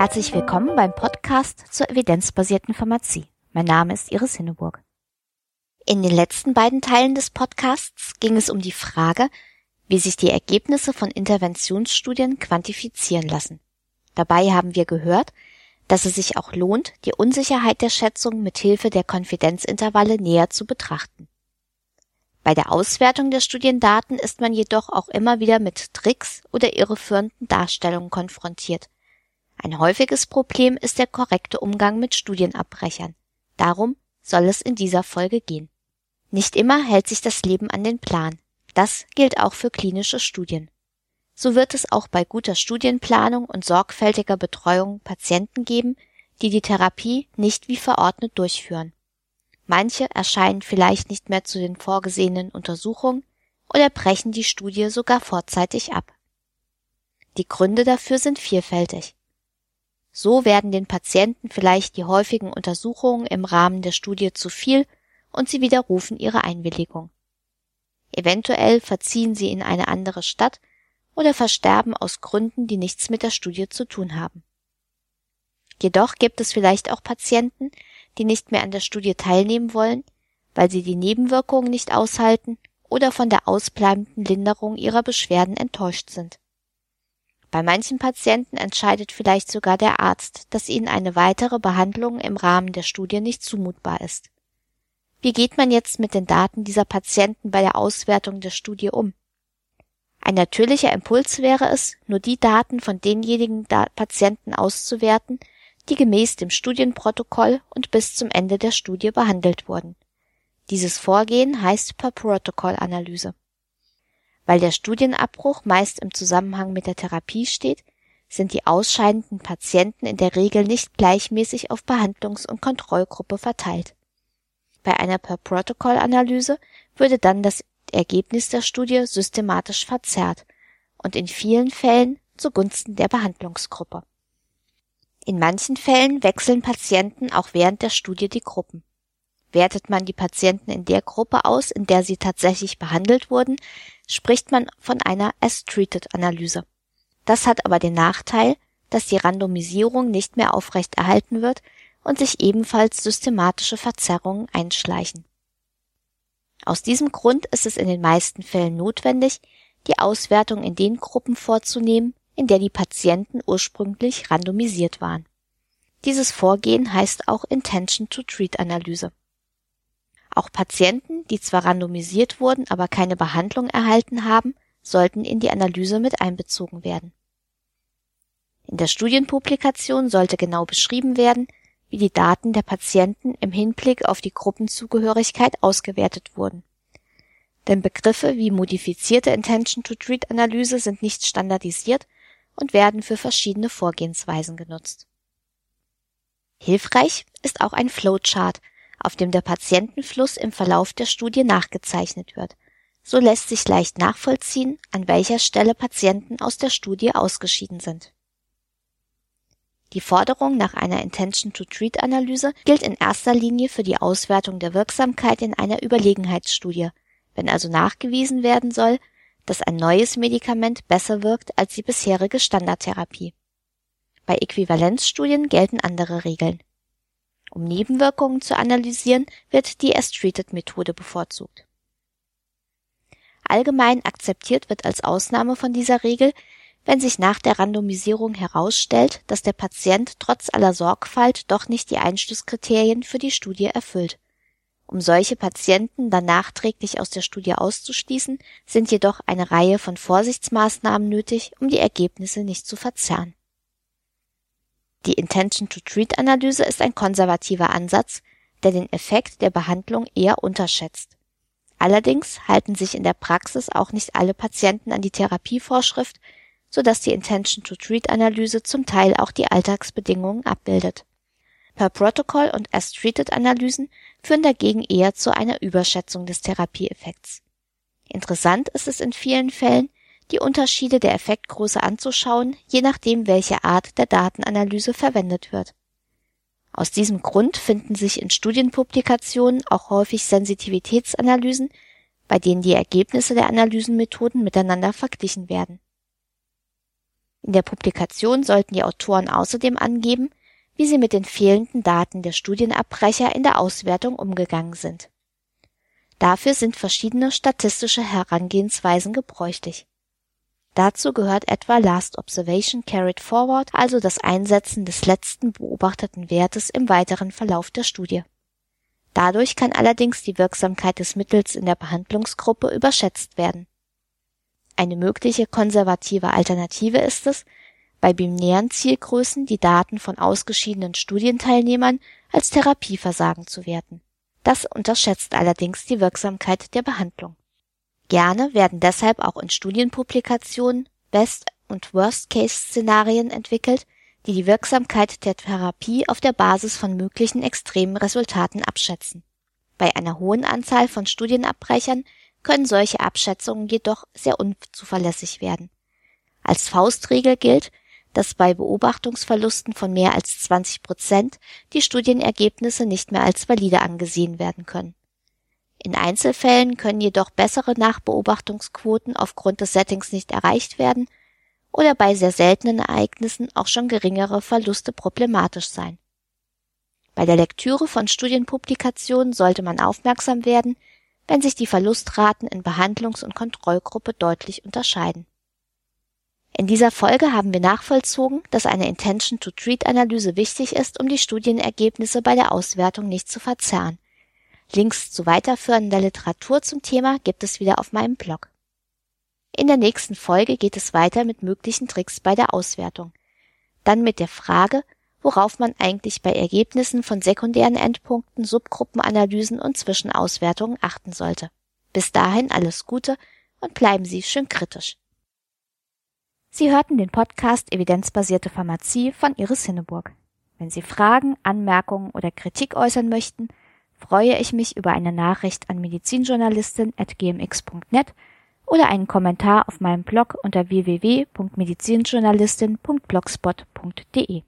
Herzlich willkommen beim Podcast zur evidenzbasierten Pharmazie. Mein Name ist Iris Hinneburg. In den letzten beiden Teilen des Podcasts ging es um die Frage, wie sich die Ergebnisse von Interventionsstudien quantifizieren lassen. Dabei haben wir gehört, dass es sich auch lohnt, die Unsicherheit der Schätzung mit Hilfe der Konfidenzintervalle näher zu betrachten. Bei der Auswertung der Studiendaten ist man jedoch auch immer wieder mit Tricks oder irreführenden Darstellungen konfrontiert. Ein häufiges Problem ist der korrekte Umgang mit Studienabbrechern. Darum soll es in dieser Folge gehen. Nicht immer hält sich das Leben an den Plan. Das gilt auch für klinische Studien. So wird es auch bei guter Studienplanung und sorgfältiger Betreuung Patienten geben, die die Therapie nicht wie verordnet durchführen. Manche erscheinen vielleicht nicht mehr zu den vorgesehenen Untersuchungen oder brechen die Studie sogar vorzeitig ab. Die Gründe dafür sind vielfältig. So werden den Patienten vielleicht die häufigen Untersuchungen im Rahmen der Studie zu viel und sie widerrufen ihre Einwilligung. Eventuell verziehen sie in eine andere Stadt oder versterben aus Gründen, die nichts mit der Studie zu tun haben. Jedoch gibt es vielleicht auch Patienten, die nicht mehr an der Studie teilnehmen wollen, weil sie die Nebenwirkungen nicht aushalten oder von der ausbleibenden Linderung ihrer Beschwerden enttäuscht sind. Bei manchen Patienten entscheidet vielleicht sogar der Arzt, dass ihnen eine weitere Behandlung im Rahmen der Studie nicht zumutbar ist. Wie geht man jetzt mit den Daten dieser Patienten bei der Auswertung der Studie um? Ein natürlicher Impuls wäre es, nur die Daten von denjenigen Patienten auszuwerten, die gemäß dem Studienprotokoll und bis zum Ende der Studie behandelt wurden. Dieses Vorgehen heißt Per-Protokoll-Analyse. Weil der Studienabbruch meist im Zusammenhang mit der Therapie steht, sind die ausscheidenden Patienten in der Regel nicht gleichmäßig auf Behandlungs- und Kontrollgruppe verteilt. Bei einer Per-Protokoll-Analyse würde dann das Ergebnis der Studie systematisch verzerrt und in vielen Fällen zugunsten der Behandlungsgruppe. In manchen Fällen wechseln Patienten auch während der Studie die Gruppen. Wertet man die Patienten in der Gruppe aus, in der sie tatsächlich behandelt wurden, spricht man von einer As-Treated-Analyse. Das hat aber den Nachteil, dass die Randomisierung nicht mehr aufrecht erhalten wird und sich ebenfalls systematische Verzerrungen einschleichen. Aus diesem Grund ist es in den meisten Fällen notwendig, die Auswertung in den Gruppen vorzunehmen, in der die Patienten ursprünglich randomisiert waren. Dieses Vorgehen heißt auch Intention-to-Treat-Analyse. Auch Patienten, die zwar randomisiert wurden, aber keine Behandlung erhalten haben, sollten in die Analyse mit einbezogen werden. In der Studienpublikation sollte genau beschrieben werden, wie die Daten der Patienten im Hinblick auf die Gruppenzugehörigkeit ausgewertet wurden. Denn Begriffe wie modifizierte Intention-to-Treat-Analyse sind nicht standardisiert und werden für verschiedene Vorgehensweisen genutzt. Hilfreich ist auch ein Flowchart, auf dem der Patientenfluss im Verlauf der Studie nachgezeichnet wird. So lässt sich leicht nachvollziehen, an welcher Stelle Patienten aus der Studie ausgeschieden sind. Die Forderung nach einer Intention-to-Treat-Analyse gilt in erster Linie für die Auswertung der Wirksamkeit in einer Überlegenheitsstudie, wenn also nachgewiesen werden soll, dass ein neues Medikament besser wirkt als die bisherige Standardtherapie. Bei Äquivalenzstudien gelten andere Regeln. Um Nebenwirkungen zu analysieren, wird die As-Treated-Methode bevorzugt. Allgemein akzeptiert wird als Ausnahme von dieser Regel, wenn sich nach der Randomisierung herausstellt, dass der Patient trotz aller Sorgfalt doch nicht die Einschlusskriterien für die Studie erfüllt um solche Patienten dann nachträglich aus der Studie auszuschließen, sind jedoch eine Reihe von Vorsichtsmaßnahmen nötig, um die Ergebnisse nicht zu verzerren. Die Intention-to-Treat-Analyse ist ein konservativer Ansatz, der den Effekt der Behandlung eher unterschätzt. Allerdings halten sich in der Praxis auch nicht alle Patienten an die Therapievorschrift, so dass die Intention-to-Treat-Analyse zum Teil auch die Alltagsbedingungen abbildet. Per Protocol und As-Treated-Analysen führen dagegen eher zu einer Überschätzung des Therapieeffekts. Interessant ist es in vielen Fällen, die Unterschiede der Effektgröße anzuschauen, je nachdem, welche Art der Datenanalyse verwendet wird. Aus diesem Grund finden sich in Studienpublikationen auch häufig Sensitivitätsanalysen, bei denen die Ergebnisse der Analysenmethoden miteinander verglichen werden In der Publikation sollten die Autoren außerdem angeben, wie sie mit den fehlenden Daten der Studienabbrecher in der Auswertung umgegangen sind. Dafür sind verschiedene statistische Herangehensweisen gebräuchlich. Dazu gehört etwa Last Observation Carried Forward, also das Einsetzen des letzten beobachteten Wertes im weiteren Verlauf der Studie. Dadurch kann allerdings die Wirksamkeit des Mittels in der Behandlungsgruppe überschätzt werden. Eine mögliche konservative Alternative ist es, bei binären Zielgrößen die Daten von ausgeschiedenen Studienteilnehmern als Therapieversagen zu werten. Das unterschätzt allerdings die Wirksamkeit der Behandlung. Gerne werden deshalb auch in Studienpublikationen Best- und Worst-Case-Szenarien entwickelt, die die Wirksamkeit der Therapie auf der Basis von möglichen extremen Resultaten abschätzen. Bei einer hohen Anzahl von Studienabbrechern können solche Abschätzungen jedoch sehr unzuverlässig werden. Als Faustregel gilt, dass bei Beobachtungsverlusten von mehr als 20 Prozent die Studienergebnisse nicht mehr als valide angesehen werden können. In Einzelfällen können jedoch bessere Nachbeobachtungsquoten aufgrund des Settings nicht erreicht werden oder bei sehr seltenen Ereignissen auch schon geringere Verluste problematisch sein. Bei der Lektüre von Studienpublikationen sollte man aufmerksam werden, wenn sich die Verlustraten in Behandlungs- und Kontrollgruppe deutlich unterscheiden. In dieser Folge haben wir nachvollzogen, dass eine Intention-to-Treat-Analyse wichtig ist, um die Studienergebnisse bei der Auswertung nicht zu verzerren. Links zu weiterführender Literatur zum Thema gibt es wieder auf meinem Blog. In der nächsten Folge geht es weiter mit möglichen Tricks bei der Auswertung. Dann mit der Frage, worauf man eigentlich bei Ergebnissen von sekundären Endpunkten, Subgruppenanalysen und Zwischenauswertungen achten sollte. Bis dahin alles Gute und bleiben Sie schön kritisch. Sie hörten den Podcast Evidenzbasierte Pharmazie von Iris Hinneburg. Wenn Sie Fragen, Anmerkungen oder Kritik äußern möchten, freue ich mich über eine Nachricht an medizinjournalistin.gmx.net oder einen Kommentar auf meinem Blog unter www.medizinjournalistin.blogspot.de.